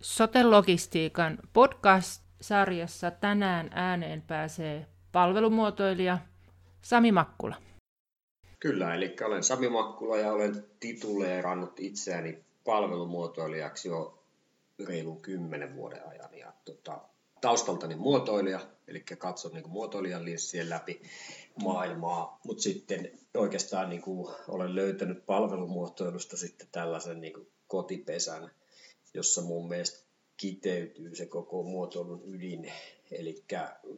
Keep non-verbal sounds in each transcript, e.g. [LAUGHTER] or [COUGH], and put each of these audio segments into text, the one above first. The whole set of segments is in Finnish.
Sote-logistiikan podcast-sarjassa tänään ääneen pääsee palvelumuotoilija Sami Makkula. Kyllä, eli olen Sami Makkula ja olen tituleerannut itseäni palvelumuotoilijaksi jo reilun kymmenen vuoden ajan. Ja tota, taustaltani muotoilija, eli katson niin muotoilijan linssien läpi maailmaa, mutta sitten oikeastaan niin kuin olen löytänyt palvelumuotoilusta sitten tällaisen niin kuin kotipesän, jossa mun mielestä kiteytyy se koko muotoilun ydin. Eli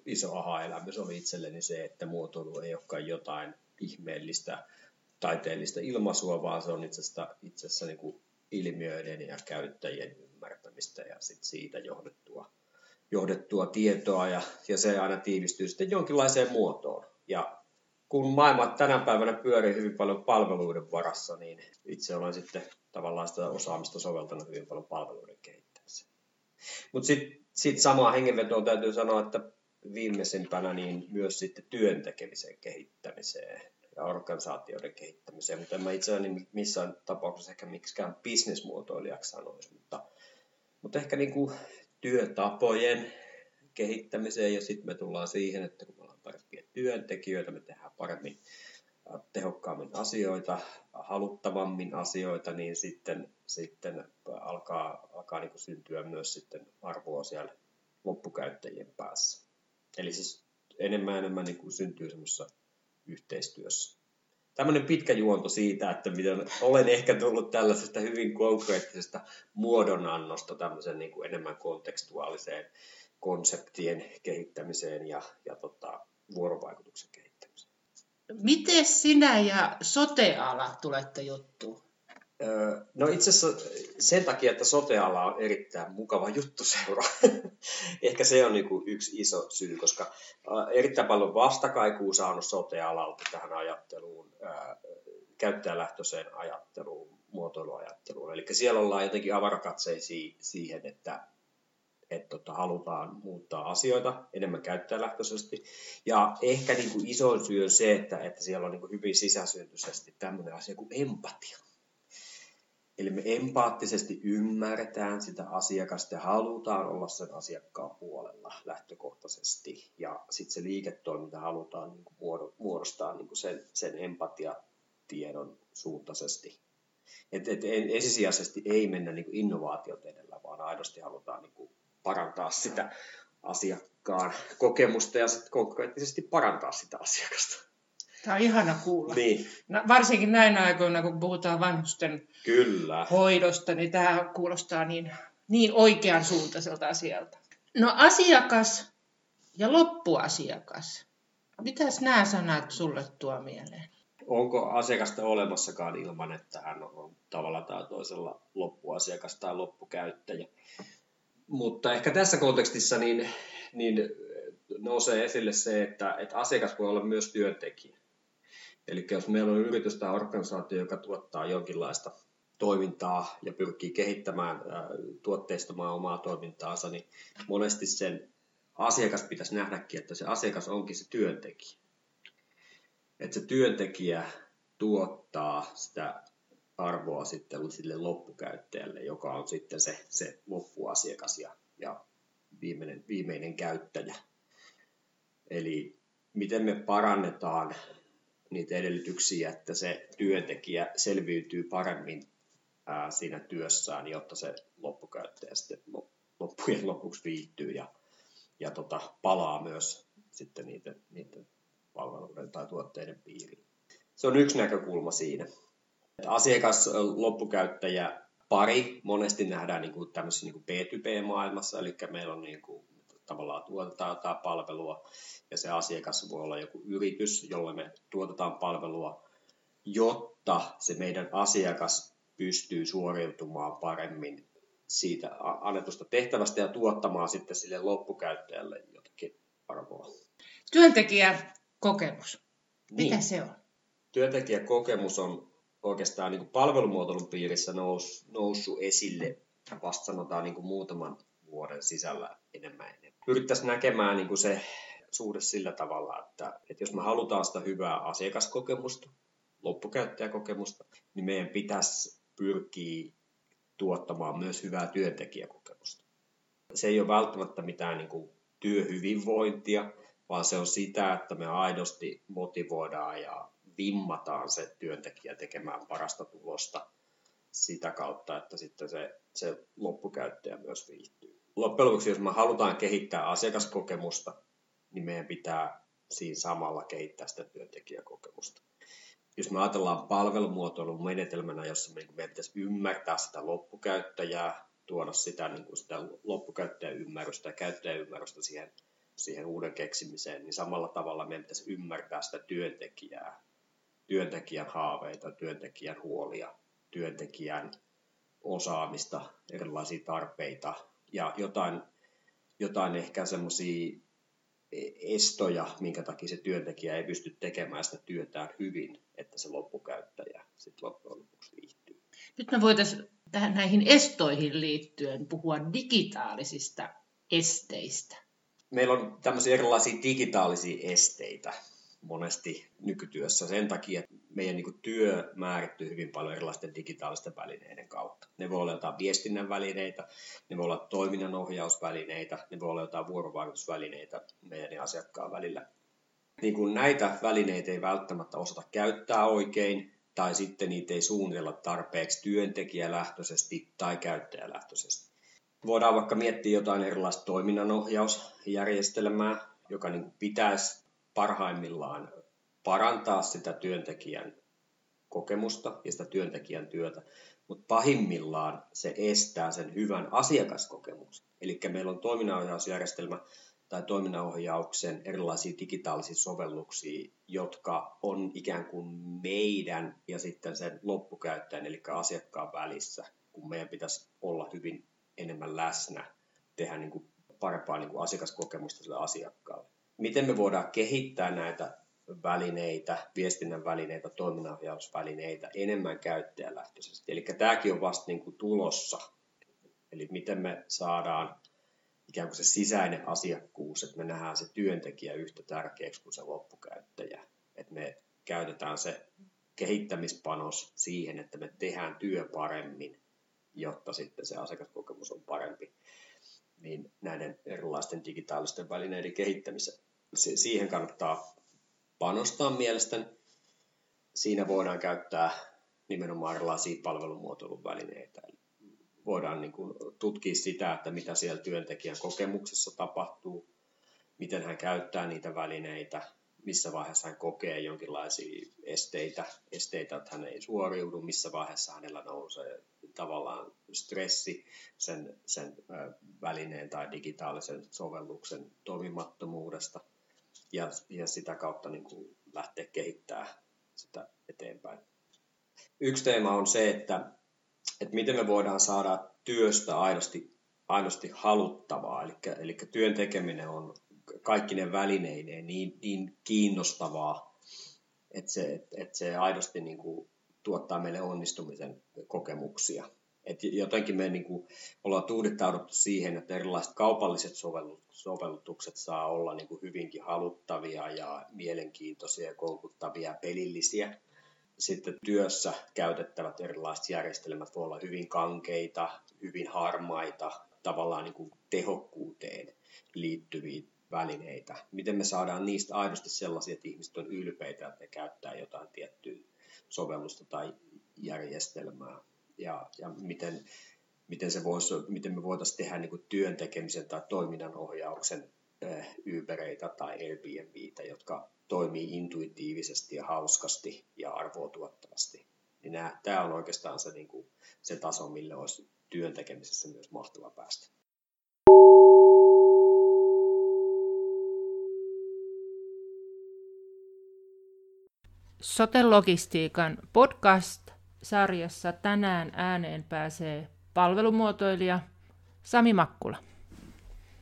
iso aha-elämys oli itselleni se, että muotoilu ei olekaan jotain ihmeellistä taiteellista ilmaisua, vaan se on itse asiassa, niin kuin ilmiöiden ja käyttäjien ymmärtämistä ja sit siitä johdettua, johdettua tietoa ja, ja se aina tiivistyy sitten jonkinlaiseen muotoon. Ja kun maailma tänä päivänä pyörii hyvin paljon palveluiden varassa, niin itse olen sitten tavallaan sitä osaamista soveltanut hyvin paljon palveluiden kehittämiseen. Mutta sitten sit samaa hengenvetoa täytyy sanoa, että viimeisimpänä niin myös sitten työn tekemisen kehittämiseen ja organisaatioiden kehittämiseen, mutta en mä itseäni missään tapauksessa ehkä miksikään bisnesmuotoilijaksi sanoisi, mutta, mutta ehkä niin kuin työtapojen kehittämiseen ja sitten me tullaan siihen, että kun me ollaan parempia työntekijöitä, me tehdään paremmin tehokkaammin asioita, haluttavammin asioita, niin sitten, sitten alkaa, alkaa niin kuin syntyä myös sitten arvoa siellä loppukäyttäjien päässä. Eli siis enemmän enemmän niin kuin syntyy semmoisessa yhteistyössä. Tämmöinen pitkä juonto siitä, että miten olen ehkä tullut tällaisesta hyvin konkreettisesta muodonannosta tämmöisen niin kuin enemmän kontekstuaaliseen konseptien kehittämiseen ja, ja tota, vuorovaikutuksen kehittämiseen. Miten sinä ja soteala tulette juttuun? No itse asiassa sen takia, että soteala on erittäin mukava juttu seuraa. [LAUGHS] Ehkä se on niin kuin yksi iso syy, koska erittäin paljon vastakaikua saanut sotealalta tähän ajatteluun, käyttäjälähtöiseen ajatteluun, muotoiluajatteluun. Eli siellä ollaan jotenkin avarakatseisia siihen, että, että tota, halutaan muuttaa asioita enemmän käyttäjälähtöisesti. Ja ehkä niin kuin iso syy on se, että, että siellä on niin kuin hyvin sisäsyntyisesti tämmöinen asia kuin empatia Eli me empaattisesti ymmärretään sitä asiakasta ja halutaan olla sen asiakkaan puolella lähtökohtaisesti. Ja sitten se liiketoiminta halutaan niin kuin muodostaa niin kuin sen, sen empatiatiedon suuntaisesti. Et, et ensisijaisesti ei mennä niin innovaatiot edellä, vaan aidosti halutaan niin kuin parantaa sitä asiakkaan kokemusta ja sitten konkreettisesti parantaa sitä asiakasta. Tämä on ihana kuulla. Niin. No, varsinkin näinä aikoina, kun puhutaan vanhusten Kyllä. hoidosta, niin tämä kuulostaa niin, niin oikean suuntaiselta asialta. No asiakas ja loppuasiakas. Mitäs nämä sanat sulle tuo mieleen? Onko asiakasta olemassakaan ilman, että hän on tavalla tai toisella loppuasiakas tai loppukäyttäjä? Mutta ehkä tässä kontekstissa niin, niin nousee esille se, että, että asiakas voi olla myös työntekijä. Eli jos meillä on yritys tai organisaatio, joka tuottaa jonkinlaista toimintaa ja pyrkii kehittämään, tuotteistamaan omaa toimintaansa, niin monesti sen asiakas pitäisi nähdäkin, että se asiakas onkin se työntekijä. Että se työntekijä tuottaa sitä arvoa sitten sille loppukäyttäjälle, joka on sitten se, se loppuasiakas ja, ja viimeinen, viimeinen käyttäjä. Eli miten me parannetaan niitä edellytyksiä, että se työntekijä selviytyy paremmin ää, siinä työssään, jotta se loppukäyttäjä sitten loppujen lopuksi viihtyy ja, ja tota, palaa myös sitten niiden, niiden palveluiden tai tuotteiden piiriin. Se on yksi näkökulma siinä. Asiakas, loppukäyttäjä, pari monesti nähdään niin kuin tämmöisessä niin kuin B2B-maailmassa, eli meillä on niin kuin tavallaan tuotetaan jotain palvelua ja se asiakas voi olla joku yritys, jolle me tuotetaan palvelua, jotta se meidän asiakas pystyy suoriutumaan paremmin siitä annetusta tehtävästä ja tuottamaan sitten sille loppukäyttäjälle jotakin arvoa. Työntekijäkokemus. Mitä niin. se on? Työntekijäkokemus on oikeastaan niin kuin palvelumuotoilun piirissä nous, noussut esille vasta sanotaan niin kuin muutaman vuoden sisällä enemmän enemmän. Pyrittäisiin näkemään niin kuin se suhde sillä tavalla, että, että jos me halutaan sitä hyvää asiakaskokemusta, loppukäyttäjäkokemusta, niin meidän pitäisi pyrkiä tuottamaan myös hyvää työntekijäkokemusta. Se ei ole välttämättä mitään niin kuin työhyvinvointia, vaan se on sitä, että me aidosti motivoidaan ja vimmataan se työntekijä tekemään parasta tulosta sitä kautta, että sitten se, se loppukäyttäjä myös viihtyy. Loppujen lopuksi, jos me halutaan kehittää asiakaskokemusta, niin meidän pitää siinä samalla kehittää sitä työntekijäkokemusta. Jos me ajatellaan palvelumuotoilun menetelmänä, jossa me, meidän pitäisi ymmärtää sitä loppukäyttäjää, tuoda sitä, niin kuin sitä loppukäyttäjän ymmärrystä ja käyttäjäymmärrystä siihen, siihen uuden keksimiseen, niin samalla tavalla meidän pitäisi ymmärtää sitä työntekijää, työntekijän haaveita, työntekijän huolia, työntekijän osaamista, erilaisia tarpeita ja jotain, jotain ehkä semmoisia estoja, minkä takia se työntekijä ei pysty tekemään sitä työtään hyvin, että se loppukäyttäjä sitten loppujen lopuksi viihtyy. Nyt me voitaisiin tähän näihin estoihin liittyen puhua digitaalisista esteistä. Meillä on tämmöisiä erilaisia digitaalisia esteitä monesti nykytyössä sen takia, että meidän niin työ määrittyy hyvin paljon erilaisten digitaalisten välineiden kautta. Ne voi olla jotain viestinnän välineitä, ne voi olla toiminnanohjausvälineitä, ne voi olla jotain vuorovaikutusvälineitä meidän asiakkaan välillä. Niin kun näitä välineitä ei välttämättä osata käyttää oikein, tai sitten niitä ei suunnitella tarpeeksi työntekijälähtöisesti tai käyttäjälähtöisesti. Voidaan vaikka miettiä jotain erilaista toiminnanohjausjärjestelmää, joka niin pitäisi parhaimmillaan parantaa sitä työntekijän kokemusta ja sitä työntekijän työtä, mutta pahimmillaan se estää sen hyvän asiakaskokemuksen. Eli meillä on toiminnanohjausjärjestelmä tai toiminnanohjauksen erilaisia digitaalisia sovelluksia, jotka on ikään kuin meidän ja sitten sen loppukäyttäjän, eli asiakkaan välissä, kun meidän pitäisi olla hyvin enemmän läsnä, tehdä niin kuin parempaa niin kuin asiakaskokemusta sille asiakkaalle. Miten me voidaan kehittää näitä välineitä, viestinnän välineitä, toiminnanohjausvälineitä enemmän käyttäjälähtöisesti. Eli tämäkin on vasta niin kuin tulossa. Eli miten me saadaan ikään kuin se sisäinen asiakkuus, että me nähdään se työntekijä yhtä tärkeäksi kuin se loppukäyttäjä. Että me käytetään se kehittämispanos siihen, että me tehdään työ paremmin, jotta sitten se asiakaskokemus on parempi. Niin näiden erilaisten digitaalisten välineiden kehittämiseen. Siihen kannattaa panostaa mielestäni. Siinä voidaan käyttää nimenomaan erilaisia palvelumuotoilun välineitä. Eli voidaan niin kuin tutkia sitä, että mitä siellä työntekijän kokemuksessa tapahtuu, miten hän käyttää niitä välineitä, missä vaiheessa hän kokee jonkinlaisia esteitä, esteitä, että hän ei suoriudu, missä vaiheessa hänellä nousee tavallaan stressi sen, sen välineen tai digitaalisen sovelluksen toimimattomuudesta – ja, ja sitä kautta niin kuin lähteä kehittämään sitä eteenpäin. Yksi teema on se, että, että miten me voidaan saada työstä aidosti, aidosti haluttavaa, eli, eli työn tekeminen on kaikki ne välineineen niin, niin kiinnostavaa, että se, että, se aidosti niin kuin tuottaa meille onnistumisen kokemuksia. Et jotenkin me niin kuin ollaan tuudittauduttu siihen, että erilaiset kaupalliset sovellutukset saa olla niin kuin hyvinkin haluttavia ja mielenkiintoisia ja koukuttavia pelillisiä. Sitten työssä käytettävät erilaiset järjestelmät voi olla hyvin kankeita, hyvin harmaita, tavallaan niin kuin tehokkuuteen liittyviä välineitä. Miten me saadaan niistä aidosti sellaisia, että ihmiset on ylpeitä, että ne käyttää jotain tiettyä sovellusta tai järjestelmää ja, ja miten, miten, se voisi, miten me voitaisiin tehdä niin kuin työn tekemisen tai toiminnan ohjauksen äh, Ubereita tai Airbnbitä, jotka toimii intuitiivisesti ja hauskasti ja arvoa tuottavasti. Niin tämä on oikeastaan se, niin kuin, se taso, mille olisi työn tekemisessä myös mahtava päästä. Sote-logistiikan podcast sarjassa tänään ääneen pääsee palvelumuotoilija Sami Makkula.